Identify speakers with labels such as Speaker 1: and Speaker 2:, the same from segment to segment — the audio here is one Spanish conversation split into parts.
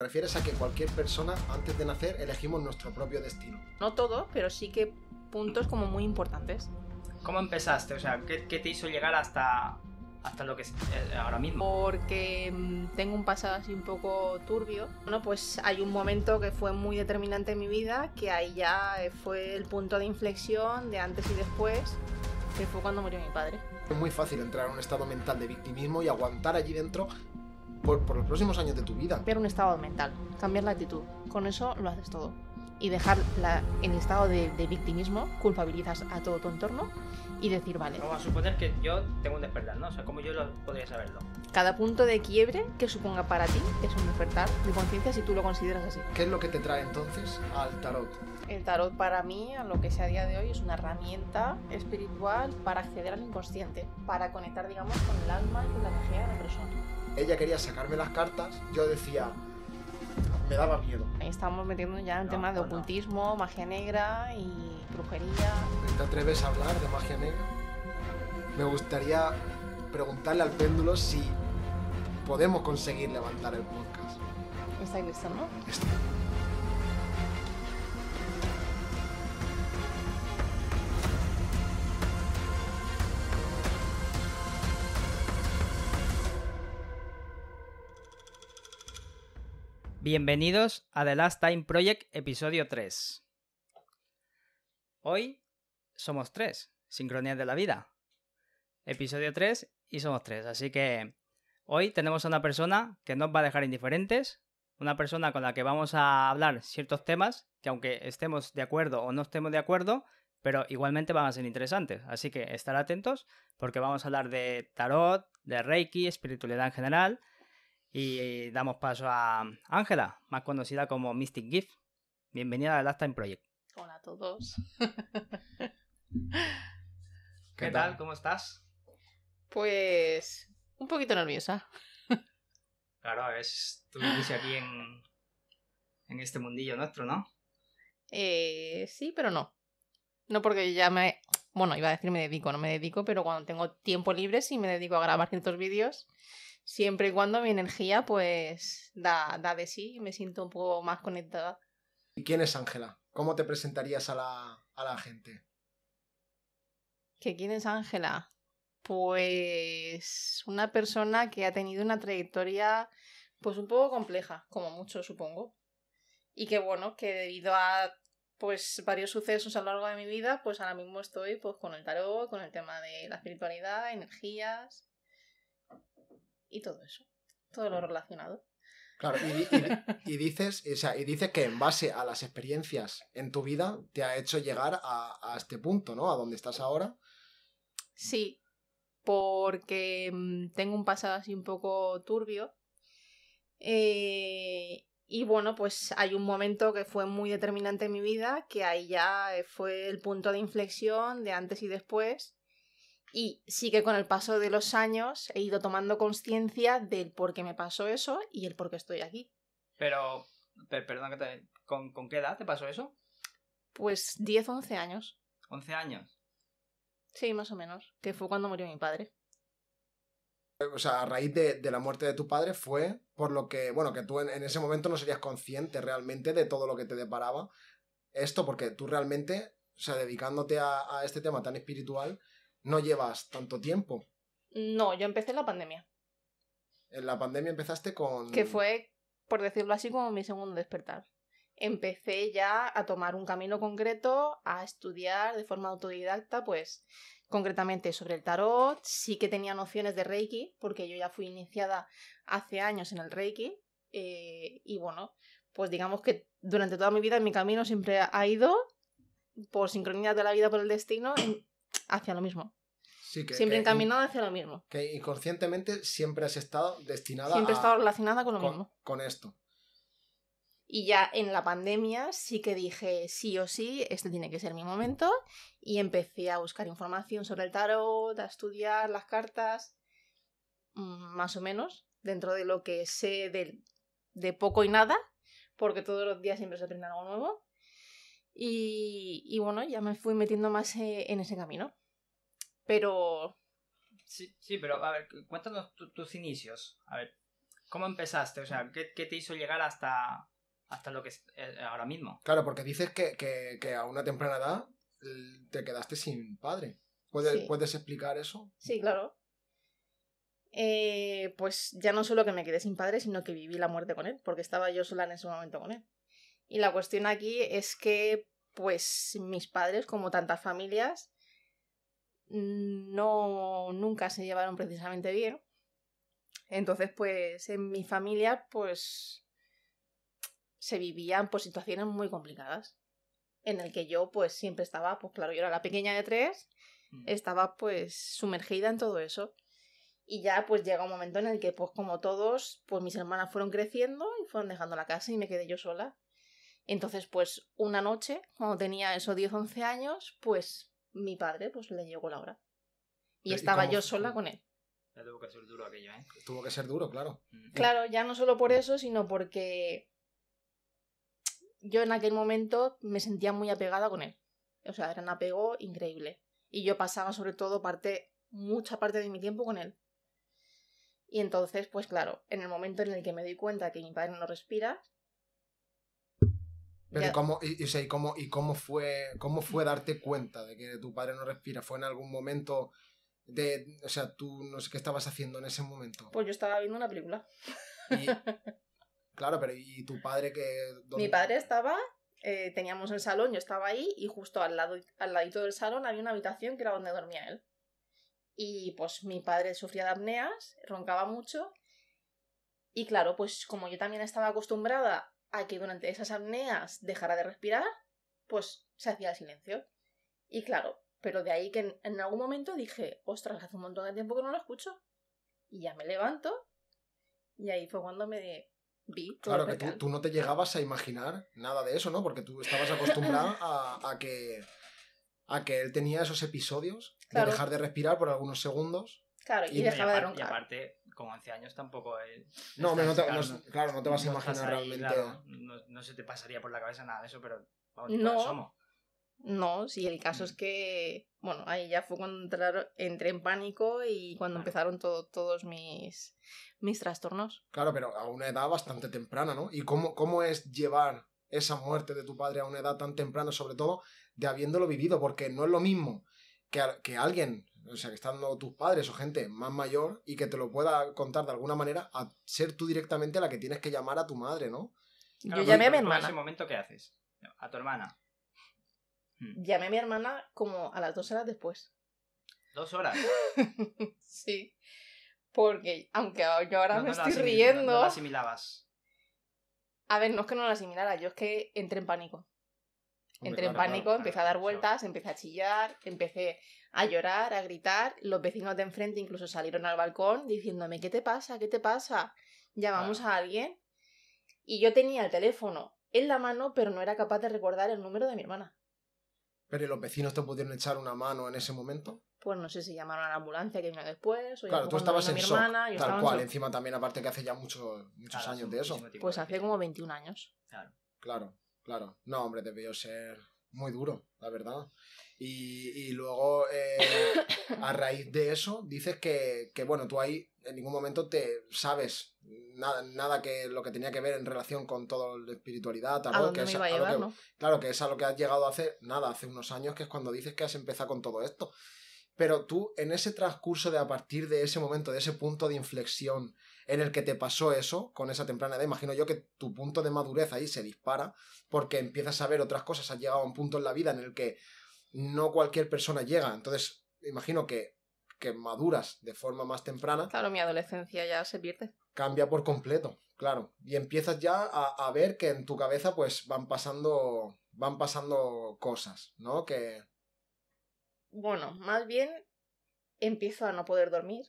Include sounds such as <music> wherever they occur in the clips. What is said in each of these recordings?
Speaker 1: ¿Te refieres a que cualquier persona antes de nacer elegimos nuestro propio destino?
Speaker 2: No todo, pero sí que puntos como muy importantes.
Speaker 3: ¿Cómo empezaste? O sea, ¿qué, qué te hizo llegar hasta, hasta lo que es eh, ahora mismo?
Speaker 2: Porque mm, tengo un pasado así un poco turbio. Bueno, pues hay un momento que fue muy determinante en mi vida, que ahí ya eh, fue el punto de inflexión de antes y después, que fue cuando murió mi padre.
Speaker 1: Es muy fácil entrar en un estado mental de victimismo y aguantar allí dentro por, por los próximos años de tu vida.
Speaker 2: Cambiar un estado mental, cambiar la actitud. Con eso lo haces todo. Y dejar la, el estado de, de victimismo, culpabilizas a todo tu entorno y decir, vale,
Speaker 3: Vamos a suponer que yo tengo un despertar, ¿no? O sea, ¿cómo yo lo podría saberlo?
Speaker 2: Cada punto de quiebre que suponga para ti es un despertar de conciencia si tú lo consideras así.
Speaker 1: ¿Qué es lo que te trae entonces al tarot?
Speaker 2: El tarot para mí, a lo que sea a día de hoy, es una herramienta espiritual para acceder al inconsciente, para conectar, digamos, con el alma y con la energía de la persona.
Speaker 1: Ella quería sacarme las cartas, yo decía, me daba miedo.
Speaker 2: Ahí estamos metiendo ya en
Speaker 3: No,
Speaker 2: temas de ocultismo, magia negra y brujería.
Speaker 1: ¿Te atreves a hablar de magia negra? Me gustaría preguntarle al péndulo si podemos conseguir levantar el podcast.
Speaker 2: ¿Estáis listos, no?
Speaker 1: Esto.
Speaker 3: Bienvenidos a The Last Time Project, episodio 3. Hoy somos tres, sincronías de la vida. Episodio 3 y somos tres, así que hoy tenemos a una persona que nos va a dejar indiferentes, una persona con la que vamos a hablar ciertos temas que aunque estemos de acuerdo o no estemos de acuerdo, pero igualmente van a ser interesantes. Así que estar atentos porque vamos a hablar de tarot, de reiki, espiritualidad en general y damos paso a Ángela, más conocida como Mystic Gift. Bienvenida a Last Time Project.
Speaker 2: Hola a todos. <laughs>
Speaker 3: ¿Qué, tal? ¿Cómo estás?
Speaker 2: Pues un poquito nerviosa.
Speaker 3: Claro, es tu inicio aquí en, en este mundillo nuestro, ¿no?
Speaker 2: Eh, sí, pero no. No porque ya me... Bueno, iba a decir me dedico, no me dedico, pero cuando tengo tiempo libre sí me dedico a grabar ciertos vídeos. Siempre y cuando mi energía pues da, da de sí y me siento un poco más conectada.
Speaker 1: ¿Y quién es Ángela? ¿Cómo te presentarías a la, a la gente?
Speaker 2: ¿Que quién es Ángela? Pues una persona que ha tenido una trayectoria pues un poco compleja, como mucho supongo. Y que bueno, que debido a pues varios sucesos a lo largo de mi vida, pues ahora mismo estoy pues con el tarot, con el tema de la espiritualidad, energías y todo eso. Todo lo relacionado.
Speaker 1: Claro, y, di- y di- y dices, o sea, y dices que en base a las experiencias en tu vida te ha hecho llegar a, a este punto, ¿no? A donde estás ahora.
Speaker 2: Sí, porque mm, tengo un pasado así un poco turbio. Eh, y bueno, pues hay un momento que fue muy determinante en mi vida, que ahí ya eh, fue el punto de inflexión de antes y después. Y sí que con el paso de los años he ido tomando conciencia del por qué me pasó eso y el por qué estoy aquí.
Speaker 3: Pero, per- perdón, ¿con, ¿con qué edad te pasó eso?
Speaker 2: Pues 10 11 años.
Speaker 3: ¿11 años?
Speaker 2: Sí, más o menos. Que fue cuando murió mi padre.
Speaker 1: O sea, a raíz de, de la muerte de tu padre fue por lo que, bueno, que tú en, en ese momento no serías consciente realmente de todo lo que te deparaba esto, porque tú realmente, o sea, dedicándote a, a este tema tan espiritual, no llevas tanto tiempo.
Speaker 2: No, yo empecé en la pandemia.
Speaker 1: En la pandemia empezaste con...
Speaker 2: que fue, por decirlo así, como mi segundo despertar. Empecé ya a tomar un camino concreto, a estudiar de forma autodidacta, pues concretamente sobre el tarot, sí que tenía nociones de Reiki, porque yo ya fui iniciada hace años en el Reiki, eh, y bueno, pues digamos que durante toda mi vida mi camino siempre ha ido, por sincronía de la vida, por el destino, <clears throat> hacia lo mismo.
Speaker 1: Sí, que,
Speaker 2: Siempre
Speaker 1: que-
Speaker 2: encaminado hacia lo mismo.
Speaker 1: Que inconscientemente siempre has estado destinada
Speaker 2: Siempre he
Speaker 1: a-
Speaker 2: estado relacionada con lo
Speaker 1: con,
Speaker 2: mismo.
Speaker 1: con esto.
Speaker 2: Y ya en la pandemia sí que dije sí o sí, este tiene que ser mi momento. Y empecé a buscar información sobre el tarot, a estudiar las cartas, mm, más o menos, dentro de lo que sé de, de poco y nada, porque todos los días siempre se aprende algo nuevo. Y, bueno, ya me fui metiendo más eh, en ese camino. Pero
Speaker 3: Sí, sí, pero a ver, cuéntanos tu- tus inicios. A ver, ¿Cómo empezaste? O sea, ¿qué, qué te hizo llegar hasta, hasta lo que es eh, ahora mismo?
Speaker 1: Claro, porque dices que, que, que a una temprana edad te quedaste sin padre. ¿Puedes,
Speaker 2: Sí.
Speaker 1: ¿Puedes explicar eso?
Speaker 2: Sí, claro. Eh, pues ya no solo que me quedé sin padre, sino que viví la muerte con él, porque estaba yo sola en ese momento con él. Y la cuestión aquí es que, pues, mis padres, como tantas familias, no nunca se llevaron precisamente bien. Entonces, pues, en mi familia, pues, se vivían pues situaciones muy complicadas. En el que yo, pues, siempre estaba, pues claro, yo era la pequeña de tres,
Speaker 3: Mm.
Speaker 2: estaba pues sumergida en todo eso. Y ya pues llega un momento en el que pues como todos, pues mis hermanas fueron creciendo y fueron dejando la casa y me quedé yo sola. Entonces pues una noche, cuando tenía esos 10, 11 años, pues mi padre pues le llegó la hora. Y
Speaker 1: ¿Y
Speaker 2: estaba yo sola con él.
Speaker 3: Ya tuvo que ser duro aquello, ¿eh?
Speaker 1: Tuvo que ser duro, claro.
Speaker 3: Mm.
Speaker 2: Claro, ya no solo por eso, sino porque yo en aquel momento me sentía muy apegada con él. O sea, era un apego increíble. Y yo pasaba sobre todo parte, mucha parte de mi tiempo con él. Y entonces, pues claro, en el momento en el que me doy cuenta que mi padre no respira,
Speaker 1: Pero
Speaker 2: Ya.
Speaker 1: ¿y cómo, y, y, o sea, ¿y cómo, y cómo fue cómo fue darte cuenta de que tu padre no respira? ¿Fue en algún momento de, o sea, tú no sé qué estabas haciendo en ese momento?
Speaker 2: pues yo estaba viendo una película.
Speaker 1: Y, claro, pero ¿y tu padre que
Speaker 2: Mi padre estaba, eh, teníamos el salón, yo estaba ahí y justo al lado, al ladito del salón había una habitación que era donde dormía él. Y pues mi padre sufría de apneas, roncaba mucho. Y claro, pues como yo también estaba acostumbrada a que durante esas apneas dejara de respirar, pues se hacía el silencio. Y claro, pero de ahí que en, en algún momento dije, ostras, hace un montón de tiempo que no lo escucho. Y ya me levanto. Y ahí fue cuando me vi. todo
Speaker 1: Claro,
Speaker 2: el
Speaker 1: que tú, tú no te llegabas a imaginar nada de eso, ¿no? Porque tú estabas acostumbrada <laughs> a, a que a que él tenía esos episodios
Speaker 2: Claro.
Speaker 1: de dejar de respirar por algunos segundos.
Speaker 2: Claro, y,
Speaker 1: y-
Speaker 2: dejaba de roncar.
Speaker 3: Y aparte, con 11 años tampoco... eh,
Speaker 1: No, hombre, no te, no- claro, no te vas a imaginar
Speaker 3: ahí,
Speaker 1: realmente.
Speaker 3: claro, no, no se te pasaría por la cabeza nada de eso, pero vamos,
Speaker 2: No.
Speaker 3: somos.
Speaker 2: No, sí, el caso es que, bueno, ahí ya fue cuando entraron- entré en pánico y cuando empezaron todo- todos mis, mis trastornos.
Speaker 1: Claro, pero a una edad bastante temprana, ¿no? ¿Y cómo, cómo es llevar esa muerte de tu padre a una edad tan temprana, sobre todo de habiéndolo vivido? Porque no es lo mismo que, a- que alguien, o sea, que estando tus padres o gente más mayor y que te lo pueda contar de alguna manera, a ser tú directamente la que tienes que llamar a tu madre, ¿no?
Speaker 3: Claro,
Speaker 2: Yo llamé a mi
Speaker 3: tú En ese
Speaker 2: hermana.
Speaker 3: momento, ¿qué haces? A tu hermana. Mm.
Speaker 2: Llamé a mi hermana como a las dos horas después.
Speaker 3: Dos horas. <laughs>
Speaker 2: sí. Porque, aunque yo ahora
Speaker 3: No-
Speaker 2: me
Speaker 3: no
Speaker 2: estoy riendo.
Speaker 3: No, no la asimilabas.
Speaker 2: A ver, no es que no la asimilara, yo es que entré en pánico. Entré en pánico,
Speaker 3: claro,
Speaker 2: empecé a dar vueltas, empecé a chillar, empecé a llorar, a gritar. Los vecinos de enfrente incluso salieron al balcón diciéndome, ¿qué te pasa? ¿Qué te pasa? Llamamos a alguien. Y yo tenía el teléfono en la mano, pero no era capaz de recordar el número de mi hermana.
Speaker 1: Pero ¿y los vecinos te pudieron echar una mano en ese momento?
Speaker 2: Pues no sé si llamaron a la ambulancia que vino después, o
Speaker 1: Claro, tú estabas en
Speaker 2: mi
Speaker 1: shock,
Speaker 2: hermana, yo
Speaker 1: tal
Speaker 2: en
Speaker 1: cual.
Speaker 2: shock.
Speaker 1: Encima también, aparte que hace ya muchos, muchos
Speaker 3: Claro,
Speaker 1: años de eso.
Speaker 2: Pues
Speaker 3: de
Speaker 2: hace como 21 años.
Speaker 3: Claro.
Speaker 1: Claro, claro. No, hombre, debió ser muy duro, la verdad. Y, y luego, eh, <coughs> a raíz de eso, dices que, que, bueno, tú ahí en ningún momento te sabes nada, nada que lo que tenía que ver en relación con todo la espiritualidad,
Speaker 2: ¿A
Speaker 1: tarot,
Speaker 2: dónde
Speaker 1: que
Speaker 2: me
Speaker 1: es
Speaker 2: iba a
Speaker 1: a
Speaker 2: llevar,
Speaker 1: que-
Speaker 2: no?
Speaker 1: Claro, que es a lo que has llegado a hacer, nada, hace unos años, que es cuando dices que has empezado con todo esto. Pero tú, en ese transcurso de a partir de ese momento, de ese punto de inflexión en el que te pasó eso, con esa temprana edad, imagino yo que tu punto de madurez ahí se dispara, porque empiezas a ver otras cosas, has llegado a un punto en la vida en el que no cualquier persona llega. Entonces, imagino que, que maduras de forma más temprana,
Speaker 2: Claro, mi adolescencia ya se pierde.
Speaker 1: cambia por completo, claro. Y empiezas ya a, a ver que en tu cabeza pues van pasando, van pasando cosas, ¿no? Que...
Speaker 2: Bueno, más bien empiezo a no poder dormir.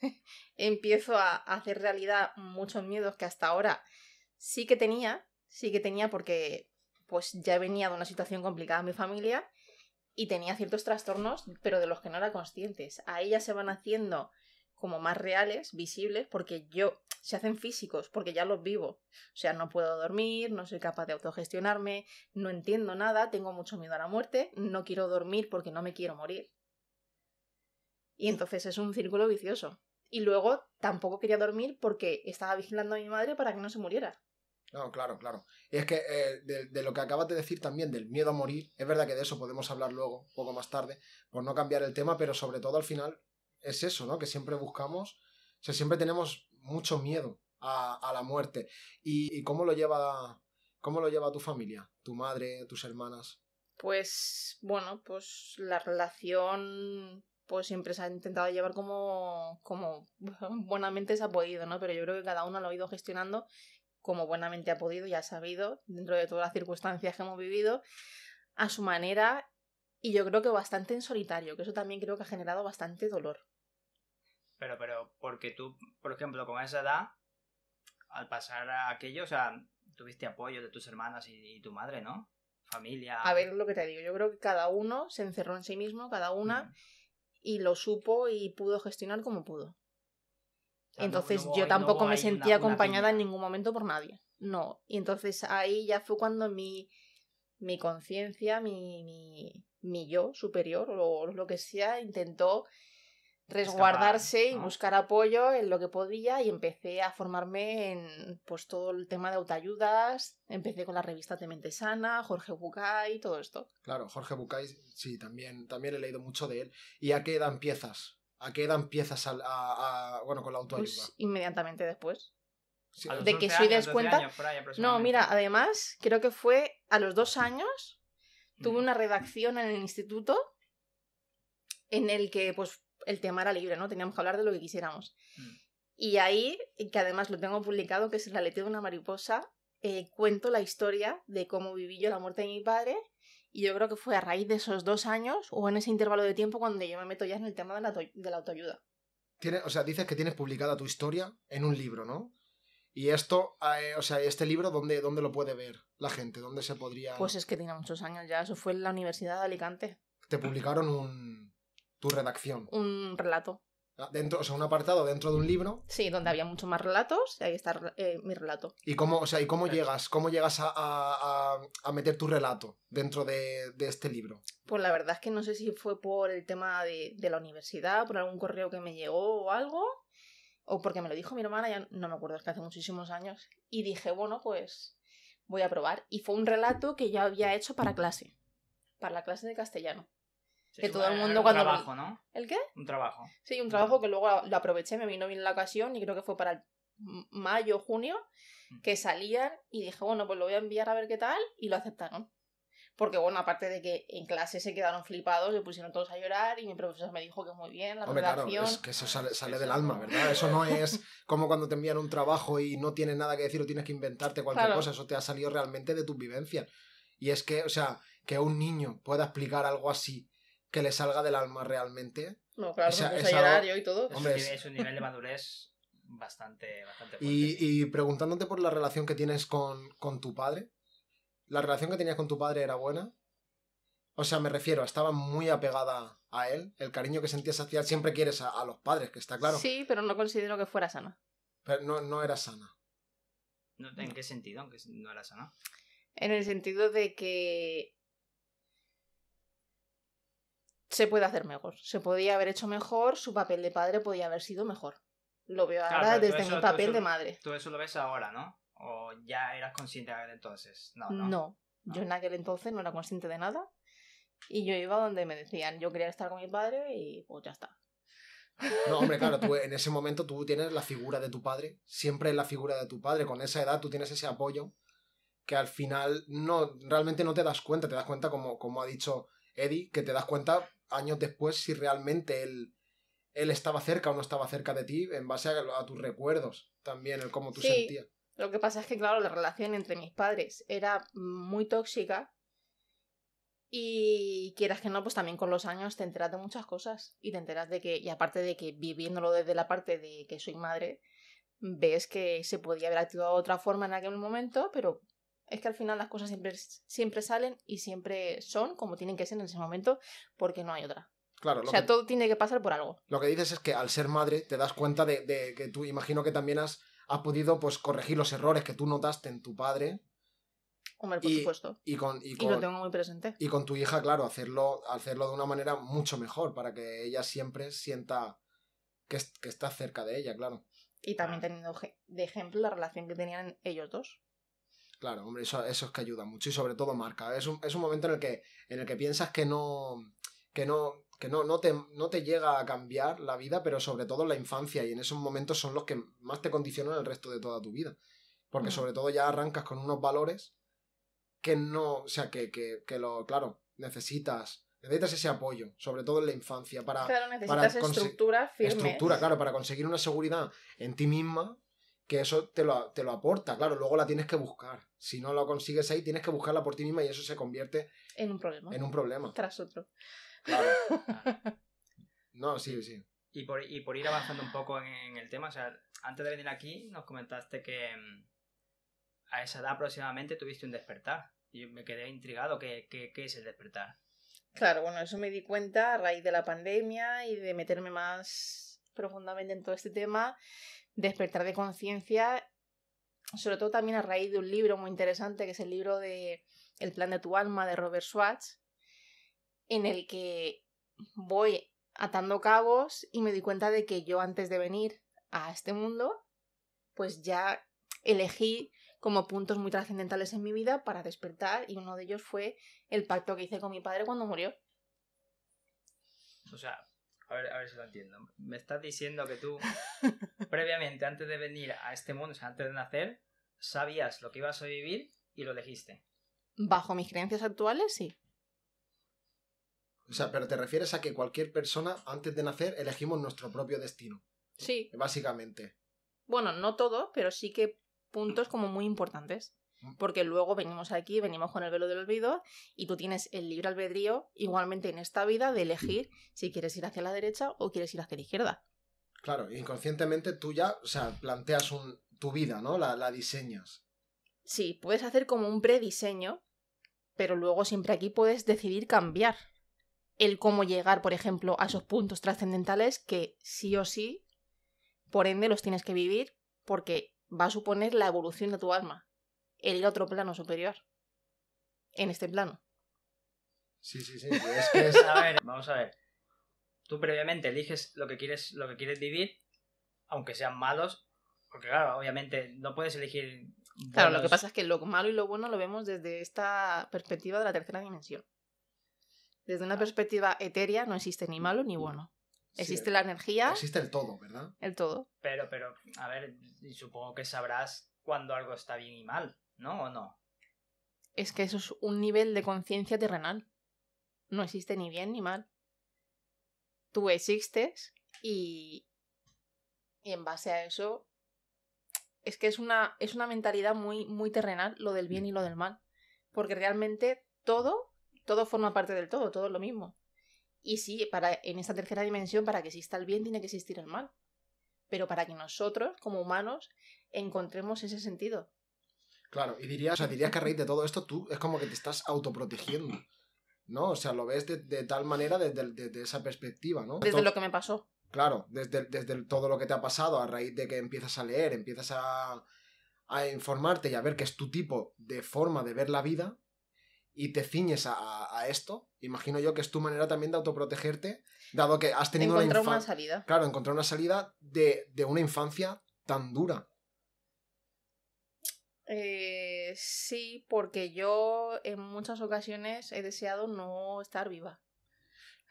Speaker 2: <laughs> empiezo a hacer realidad muchos miedos que hasta ahora sí que tenía, sí que tenía porque pues ya venía de una situación complicada en mi familia y tenía ciertos trastornos, pero de los que no era conscientes. A ellas se van haciendo como más reales, visibles, porque yo se hacen físicos, porque ya los vivo. O sea, no puedo dormir, no soy capaz de autogestionarme, no entiendo nada, tengo mucho miedo a la muerte, no quiero dormir porque no me quiero morir. Y entonces es un círculo vicioso. Y luego tampoco quería dormir porque estaba vigilando a mi madre para que no se muriera.
Speaker 1: No, claro, claro. Es que eh, de, lo que acabas de decir también, del miedo a morir, es verdad que de eso podemos hablar luego, poco más tarde, por no cambiar el tema, pero sobre todo al final es eso, ¿no? Que siempre buscamos, o sea, siempre tenemos mucho miedo a, a la muerte. ¿Y, y cómo lo lleva cómo lo lleva tu familia? ¿Tu madre, tus hermanas?
Speaker 2: Pues bueno, pues la relación pues siempre se ha intentado llevar como, como <laughs> buenamente se ha podido, ¿no? Pero yo creo que cada uno lo ha ido gestionando como buenamente ha podido y ha sabido, dentro de todas las circunstancias que hemos vivido, a su manera y yo creo que bastante en solitario, que eso también creo que ha generado bastante dolor.
Speaker 3: Pero, pero, porque tú, por ejemplo, con esa edad, al pasar a aquello, o sea, tuviste apoyo de tus hermanas y, y tu madre, ¿no? Familia.
Speaker 2: A ver lo que te digo, yo creo que cada uno se encerró en sí mismo, cada una,
Speaker 3: Mm.
Speaker 2: y lo supo y pudo gestionar como pudo.
Speaker 3: Sea,
Speaker 2: Entonces
Speaker 3: no
Speaker 2: yo
Speaker 3: no
Speaker 2: tampoco me
Speaker 3: una-
Speaker 2: sentía
Speaker 3: una
Speaker 2: acompañada en ningún momento por nadie. No. Y entonces ahí ya fue cuando mi, mi conciencia, mi, mi, mi yo superior o lo que sea, intentó resguardarse y buscar apoyo en lo que podía y empecé a formarme en pues todo el tema de autoayudas, empecé con la revista de Mente Sana, Jorge Bucay, todo esto.
Speaker 1: Claro, Jorge Bucay, sí, también, también he leído mucho de él. ¿Y a qué edad empiezas? ¿A qué edad empiezas a, a- a- bueno, con la autoayuda?
Speaker 2: Pues inmediatamente después.
Speaker 1: Sí,
Speaker 2: de que
Speaker 3: 11
Speaker 2: soy
Speaker 3: años, 12
Speaker 2: descuenta- No, mira, además, creo que fue a los dos años, tuve
Speaker 3: Mm.
Speaker 2: una redacción en el instituto en el que, pues, el tema era libre, ¿no? Teníamos que hablar de lo que quisiéramos.
Speaker 3: Mm.
Speaker 2: Y ahí, que además lo tengo publicado, que es El aleteo de una mariposa, eh, cuento la historia de cómo viví yo la muerte de mi padre. Y yo creo que fue a raíz de esos dos años o en ese intervalo de tiempo cuando yo me meto ya en el tema de la, de la autoayuda.
Speaker 1: Tiene- o sea, dices que tienes publicada tu historia en un libro, ¿no? Y esto, eh, o sea, este libro, ¿dónde, ¿dónde lo puede ver la gente? ¿Dónde se podría...?
Speaker 2: Pues es que tiene muchos años ya, eso fue en la Universidad de Alicante.
Speaker 1: Te publicaron un... tu redacción.
Speaker 2: Un relato.
Speaker 1: Ah, Dentro, o sea, un apartado dentro de un libro.
Speaker 2: Sí, donde había muchos más relatos, y ahí está eh, mi relato.
Speaker 1: ¿Y cómo, o sea, ¿y cómo llegas? ¿Cómo llegas a, a- a- a meter tu relato dentro de, de este libro?
Speaker 2: Pues la verdad es que no sé si fue por el tema de, de la universidad, por algún correo que me llegó o algo, o porque me lo dijo mi hermana, ya no me acuerdo, es que hace muchísimos años. Y dije, bueno, pues voy a probar. Y fue un relato que yo había hecho para clase, para la clase de castellano.
Speaker 3: Sí,
Speaker 2: que todo el mundo
Speaker 3: un
Speaker 2: cuando-
Speaker 3: trabajo, ¿no?
Speaker 2: ¿El qué?
Speaker 3: Un trabajo.
Speaker 2: Sí, un trabajo que luego lo aproveché, me vino bien la ocasión y creo que fue para el mayo, junio, que salían y dije, bueno, pues lo voy a enviar a ver qué tal y lo aceptaron. Porque bueno, aparte de que en clase se quedaron flipados, se pusieron todos a llorar y mi profesor me dijo que muy bien, la
Speaker 1: Hombre, claro,
Speaker 2: redacción.
Speaker 1: es que eso sale, sale del
Speaker 3: no-
Speaker 1: alma, ¿verdad? Eso no es como cuando te envían un trabajo y no tienes nada que decir o tienes que inventarte cualquier
Speaker 2: Claro.
Speaker 1: cosa. Eso te ha salido realmente de tus vivencias. Y es que, o sea, que un niño pueda explicar algo así que le salga del alma realmente.
Speaker 2: No, claro,
Speaker 1: Esa-
Speaker 2: me puse
Speaker 1: esa-
Speaker 2: a llorar yo y todo.
Speaker 3: Es,
Speaker 1: Hombre,
Speaker 3: un,
Speaker 1: es-
Speaker 3: nivel, es un nivel de madurez bastante, bastante fuerte.
Speaker 1: Y, y preguntándote por la relación que tienes con, con tu padre, ¿la relación que tenías con tu padre era buena? O sea, me refiero, estaba muy apegada a él, el cariño que sentías hacia él, siempre quieres a, a los padres, que está claro,
Speaker 2: Sí, pero no considero que fuera sana.
Speaker 1: pero no, no era sana.
Speaker 3: ¿En qué sentido? ¿En qué sen- no era sana?
Speaker 2: En el sentido de que se puede hacer mejor. Se podía haber hecho mejor, su papel de padre podía haber sido mejor. Lo veo
Speaker 3: Claro,
Speaker 2: ahora desde
Speaker 3: eso-
Speaker 2: mi papel
Speaker 3: eso-
Speaker 2: de madre.
Speaker 3: Tú eso lo ves ahora, ¿no? ¿O ya eras consciente de entonces? No,
Speaker 2: No,
Speaker 3: no.
Speaker 2: yo en aquel entonces no era consciente de nada. Y yo iba donde me decían, yo quería estar con mi padre y pues ya está.
Speaker 1: No, hombre, claro, tú <laughs> en ese momento tú tienes la figura de tu padre, siempre es la figura de tu padre, con esa edad tú tienes ese apoyo que al final no, realmente no te das cuenta, te das cuenta como, como ha dicho Eddie, que te das cuenta años después si realmente él, él estaba cerca o no estaba cerca de ti en base a, a tus recuerdos también, el cómo tú
Speaker 2: Sí.
Speaker 1: sentías.
Speaker 2: Lo que pasa es que, claro, la relación entre mis padres era muy tóxica. Y quieras que no, pues también con los años te enteras de muchas cosas. Y te enteras de que, y aparte de que viviéndolo desde la parte de que soy madre, ves que se podía haber actuado de otra forma en aquel momento, pero es que al final las cosas siempre, siempre salen y siempre son como tienen que ser en ese momento, porque no hay otra.
Speaker 1: Claro,
Speaker 2: O sea,
Speaker 1: que,
Speaker 2: todo tiene que pasar por algo.
Speaker 1: lo que dices es que al ser madre te das cuenta de, de que tú imagino que también has, has podido pues corregir los errores que tú notaste en tu padre
Speaker 2: Hombre, por
Speaker 1: Y-
Speaker 2: supuesto.
Speaker 1: y con, y
Speaker 2: Y
Speaker 1: con,
Speaker 2: lo tengo muy presente.
Speaker 1: Y con tu hija, claro, hacerlo, hacerlo de una manera mucho mejor para que ella siempre sienta que, que estás cerca de ella, claro.
Speaker 2: Y también teniendo de ejemplo la relación que tenían ellos dos.
Speaker 1: Claro, hombre, eso, eso es que ayuda mucho y sobre todo marca. Es un, es un momento en el que, en el que piensas que no, que no, que no, no, te, no te llega a cambiar la vida, pero sobre todo en la infancia y en esos momentos son los que más te condicionan el resto de toda tu vida. Porque
Speaker 2: Mm.
Speaker 1: sobre todo ya arrancas con unos valores que no, o sea, que, que, que lo, claro, necesitas, necesitas ese apoyo, sobre todo en la infancia, para,
Speaker 2: Claro, necesitas
Speaker 1: conse-
Speaker 2: estructuras firmes.
Speaker 1: estructura, claro, para conseguir una seguridad en ti misma, que eso te lo, te lo aporta, claro, luego la tienes que buscar. Si no lo consigues ahí, tienes que buscarla por ti misma y eso se convierte
Speaker 2: En un problema.
Speaker 1: en un problema.
Speaker 2: Tras otro.
Speaker 1: Claro. <laughs> No, sí, sí.
Speaker 3: Y por, y por ir avanzando un poco en, en el tema, o sea, antes de venir aquí nos comentaste que mm, a esa edad aproximadamente tuviste un despertar. Y yo me quedé intrigado, ¿qué, qué, qué es el despertar?
Speaker 2: Claro, bueno, eso me di cuenta a raíz de la pandemia y de meterme más profundamente en todo este tema, despertar de conciencia, sobre todo también a raíz de un libro muy interesante, que es el libro de El plan de tu alma de Robert Schwartz, en el que voy atando cabos y me di cuenta de que yo antes de venir a este mundo, pues ya elegí como puntos muy trascendentales en mi vida para despertar y uno de ellos fue el pacto que hice con mi padre cuando murió.
Speaker 3: O sea, a ver, a ver si lo entiendo. Me estás diciendo que tú, <laughs> previamente, antes de venir a este mundo, o sea, antes de nacer, sabías lo que ibas a vivir y lo elegiste.
Speaker 2: Bajo mis creencias actuales, sí.
Speaker 1: O sea, pero te refieres a que cualquier persona, antes de nacer, elegimos nuestro propio destino.
Speaker 2: Sí.
Speaker 1: Básicamente.
Speaker 2: Bueno, no todo, pero sí que puntos como muy importantes. Porque luego venimos aquí, venimos con el velo del olvido y tú tienes el libre albedrío, igualmente en esta vida, de elegir si quieres ir hacia la derecha o quieres ir hacia la izquierda.
Speaker 1: Claro, inconscientemente tú ya, o sea, planteas un, tu vida, ¿no? La, la diseñas.
Speaker 2: Sí, puedes hacer como un prediseño, pero luego siempre aquí puedes decidir cambiar el cómo llegar, por ejemplo, a esos puntos trascendentales que sí o sí, por ende, los tienes que vivir porque va a suponer la evolución de tu alma, el otro plano superior, en este plano.
Speaker 1: Sí, sí, sí. Es que es... <laughs>
Speaker 3: A ver, vamos a ver. Tú previamente eliges lo que quieres, lo que quieres vivir, aunque sean malos, porque claro, obviamente no puedes elegir.
Speaker 2: Claro, lo que pasa es que lo malo y lo bueno lo vemos desde esta perspectiva de la tercera dimensión. Desde una perspectiva etérea no existe ni malo ni bueno.
Speaker 1: sí,
Speaker 2: Existe la energía,
Speaker 1: Existe el todo, ¿verdad?
Speaker 2: el todo.
Speaker 3: Pero, pero, a ver, supongo que sabrás cuando algo está bien y mal, ¿no? ¿O no?
Speaker 2: Es que eso es un nivel de conciencia terrenal. No existe ni bien ni mal. Tú existes y, y en base a eso es que es una, es una mentalidad muy, muy terrenal lo del bien y lo del mal. Porque realmente todo, todo forma parte del todo, todo es lo mismo. Y sí, para, en esta tercera dimensión, para que exista el bien, tiene que existir el mal. Pero para que nosotros, como humanos, encontremos ese sentido.
Speaker 1: Claro, y dirías, o sea, dirías que a raíz de todo esto tú es como que te estás autoprotegiendo. ¿No? O sea, lo ves de, de tal manera desde, desde esa perspectiva, ¿no?
Speaker 2: Desde lo que me pasó.
Speaker 1: Claro, desde, desde todo lo que te ha pasado, a raíz de que empiezas a leer, empiezas a, a informarte y a ver que es tu tipo de forma de ver la vida y te ciñes a, a- esto, imagino yo que es tu manera también de autoprotegerte, dado que has tenido una
Speaker 2: Encontrar una
Speaker 1: infancia...
Speaker 2: salida.
Speaker 1: Claro, encontrar una salida de, de una infancia tan dura.
Speaker 2: Eh, sí, porque yo en muchas ocasiones he deseado no estar viva.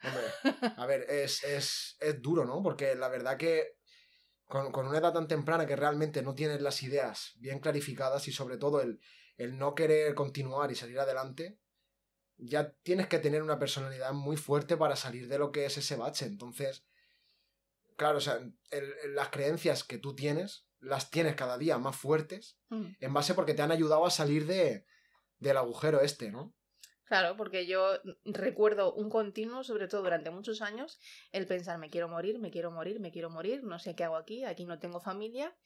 Speaker 1: Hombre, <laughs> a ver, es, es, es duro, ¿no? Porque la verdad que con, con una edad tan temprana que realmente no tienes las ideas bien clarificadas y sobre todo el, el no querer continuar y salir adelante, ya tienes que tener una personalidad muy fuerte para salir de lo que es ese bache. Entonces, claro, o sea, el- las creencias que tú tienes las tienes cada día más fuertes
Speaker 2: Mm.
Speaker 1: en base porque te han ayudado a salir de, del agujero este, ¿no?
Speaker 2: Claro, porque yo recuerdo un continuo, sobre todo durante muchos años, el pensar me quiero morir, me quiero morir, me quiero morir, no sé qué hago aquí, aquí no tengo familia,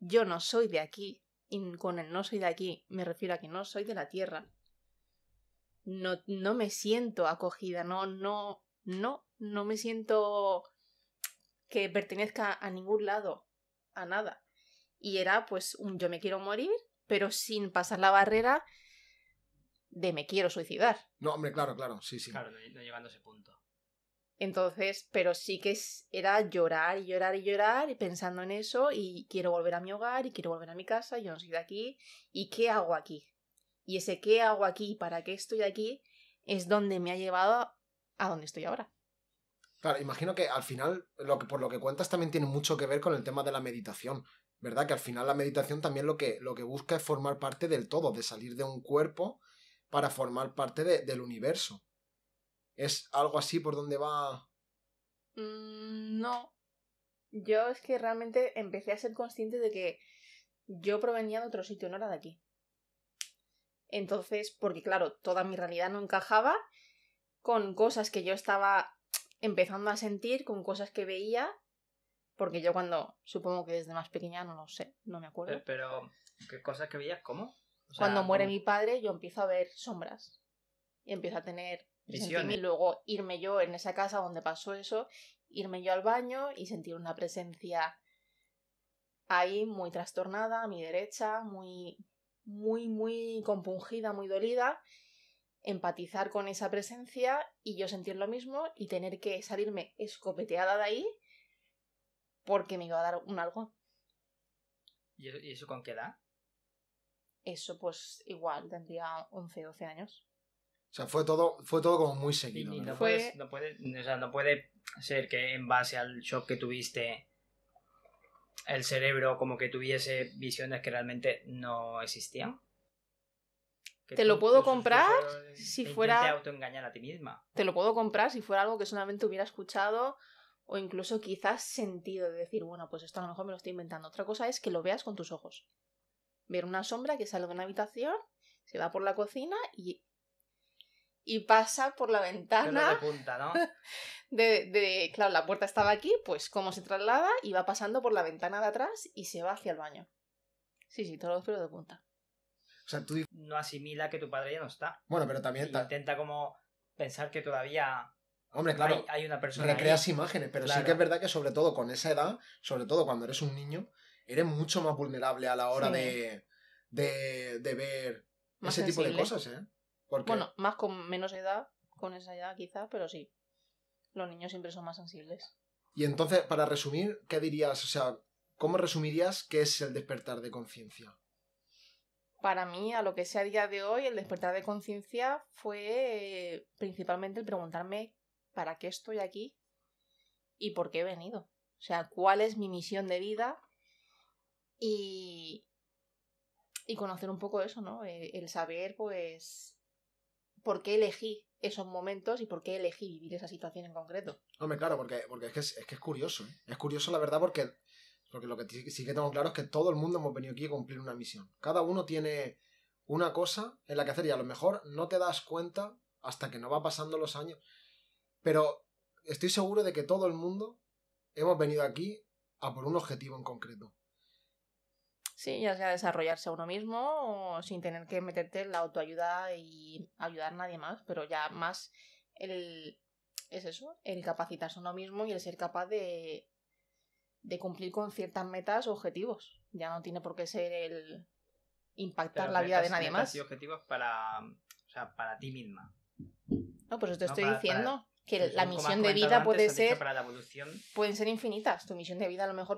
Speaker 2: yo no soy de aquí, y con el no soy de aquí me refiero a que no soy de la tierra. No, no me siento acogida, no, no, no, no me siento que pertenezca a ningún lado, a nada. Y era pues un yo me quiero morir, pero sin pasar la barrera de me quiero suicidar.
Speaker 1: No, hombre, claro, claro, sí, sí.
Speaker 3: Claro, no, no llegando a ese punto.
Speaker 2: Entonces, pero sí que es- era llorar y llorar y llorar y pensando en eso y quiero volver a mi hogar y quiero volver a mi casa, yo no soy de aquí y ¿qué hago aquí? Y ese ¿qué hago aquí? ¿Para qué estoy aquí? es donde me ha llevado a donde estoy ahora.
Speaker 1: Claro, imagino que al final, lo que, por lo que cuentas, también tiene mucho que ver con el tema de la meditación. ¿Verdad? Que al final la meditación también lo que, lo que busca es formar parte del todo, de salir de un cuerpo para formar parte de- del universo. ¿Es algo así por donde va?
Speaker 2: Mm, no. Yo es que realmente empecé a ser consciente de que yo provenía de otro sitio, no era de aquí. Entonces, porque claro, toda mi realidad no encajaba con cosas que yo estaba empezando a sentir, con cosas que veía, porque yo cuando, supongo que desde más pequeña, no lo sé, no me acuerdo.
Speaker 3: Eh, Pero, ¿qué cosas que veías? ¿Cómo? O sea,
Speaker 2: Cuando muere
Speaker 3: ¿cómo?
Speaker 2: mi padre, yo empiezo a ver sombras. Y empiezo a tener. Y luego irme yo en esa casa donde pasó eso, irme yo al baño y sentir una presencia ahí muy trastornada a mi derecha, muy, muy, muy compungida, muy dolida. Empatizar con esa presencia y yo sentir lo mismo y tener que salirme escopeteada de ahí porque me iba a dar un algo.
Speaker 3: ¿Y eso, y eso con qué edad?
Speaker 2: Eso pues igual, tendría 11, 12 años.
Speaker 1: O sea, fue todo, fue todo como muy seguido.
Speaker 3: y
Speaker 1: ¿no?
Speaker 3: no,
Speaker 2: Fue-
Speaker 3: puedes- no puede, o sea, no puede ser que en base al shock que tuviste el cerebro como que tuviese visiones que realmente no existían.
Speaker 2: Te
Speaker 3: tú-
Speaker 2: lo puedo comprar si
Speaker 3: te
Speaker 2: fuera-
Speaker 3: intentes autoengañar a ti misma.
Speaker 2: te lo puedo comprar si fuera algo que solamente hubiera escuchado o incluso quizás sentido de decir, bueno, pues esto a lo mejor me lo estoy inventando. Otra cosa es que lo veas con tus ojos. Ver una sombra que sale de una habitación, se va por la cocina y, y pasa por la
Speaker 3: Pelo de
Speaker 2: ventana
Speaker 3: punta, ¿no? <laughs>
Speaker 2: de, de... Claro, la puerta estaba aquí, pues cómo se traslada y va pasando por la ventana de atrás y se va hacia el baño. Sí, sí, todos los pelos de punta.
Speaker 1: O sea, tú
Speaker 3: No asimila que tu padre ya no está.
Speaker 1: bueno, pero también, ta-
Speaker 3: Intenta como pensar que todavía
Speaker 1: hombre, claro,
Speaker 3: hay, hay una persona ahí.
Speaker 1: recreas imágenes, pero sí que es verdad que sobre todo con esa edad, sobre todo cuando eres un niño, eres mucho más vulnerable a la hora
Speaker 2: Sí.
Speaker 1: de, de, de ver
Speaker 2: Más
Speaker 1: ese tipo de cosas, ¿eh? Porque,
Speaker 2: Bueno, más con menos edad, con esa edad quizá, pero sí. Los niños siempre son más sensibles.
Speaker 1: y entonces, para resumir, ¿qué dirías? O sea, ¿cómo resumirías qué es el despertar de conciencia?
Speaker 2: Para mí, a lo que sé a día de hoy, el despertar de conciencia fue eh, principalmente el preguntarme para qué estoy aquí y por qué he venido. O sea, cuál es mi misión de vida y, y conocer un poco eso, ¿no? Eh, El, saber, pues, por qué elegí esos momentos y por qué elegí vivir esa situación en concreto.
Speaker 1: Hombre, claro, porque, porque es, que es, que es curioso, ¿eh? Es curioso, la verdad, porque, porque lo que sí que tengo claro es que todo el mundo hemos venido aquí a cumplir una misión. Cada uno tiene una cosa en la que hacer y a lo mejor no te das cuenta hasta que no va pasando los años. Pero estoy seguro de que todo el mundo hemos venido aquí a por un objetivo en concreto.
Speaker 2: Sí, ya sea desarrollarse a uno mismo o sin tener que meterte en la autoayuda y ayudar a nadie más, pero ya más el es eso, el capacitarse a uno mismo y el ser capaz de, de cumplir con ciertas metas o objetivos. Ya no tiene por qué ser el impactar
Speaker 3: Pero
Speaker 2: la vida de nadie
Speaker 3: metas
Speaker 2: más.
Speaker 3: y objetivos para, o sea, para ti misma.
Speaker 2: No, pues te
Speaker 3: No,
Speaker 2: estoy
Speaker 3: para-
Speaker 2: diciendo que la misión de vida puede ser
Speaker 3: para la evolución.
Speaker 2: pueden ser infinitas. Tu misión de vida a lo mejor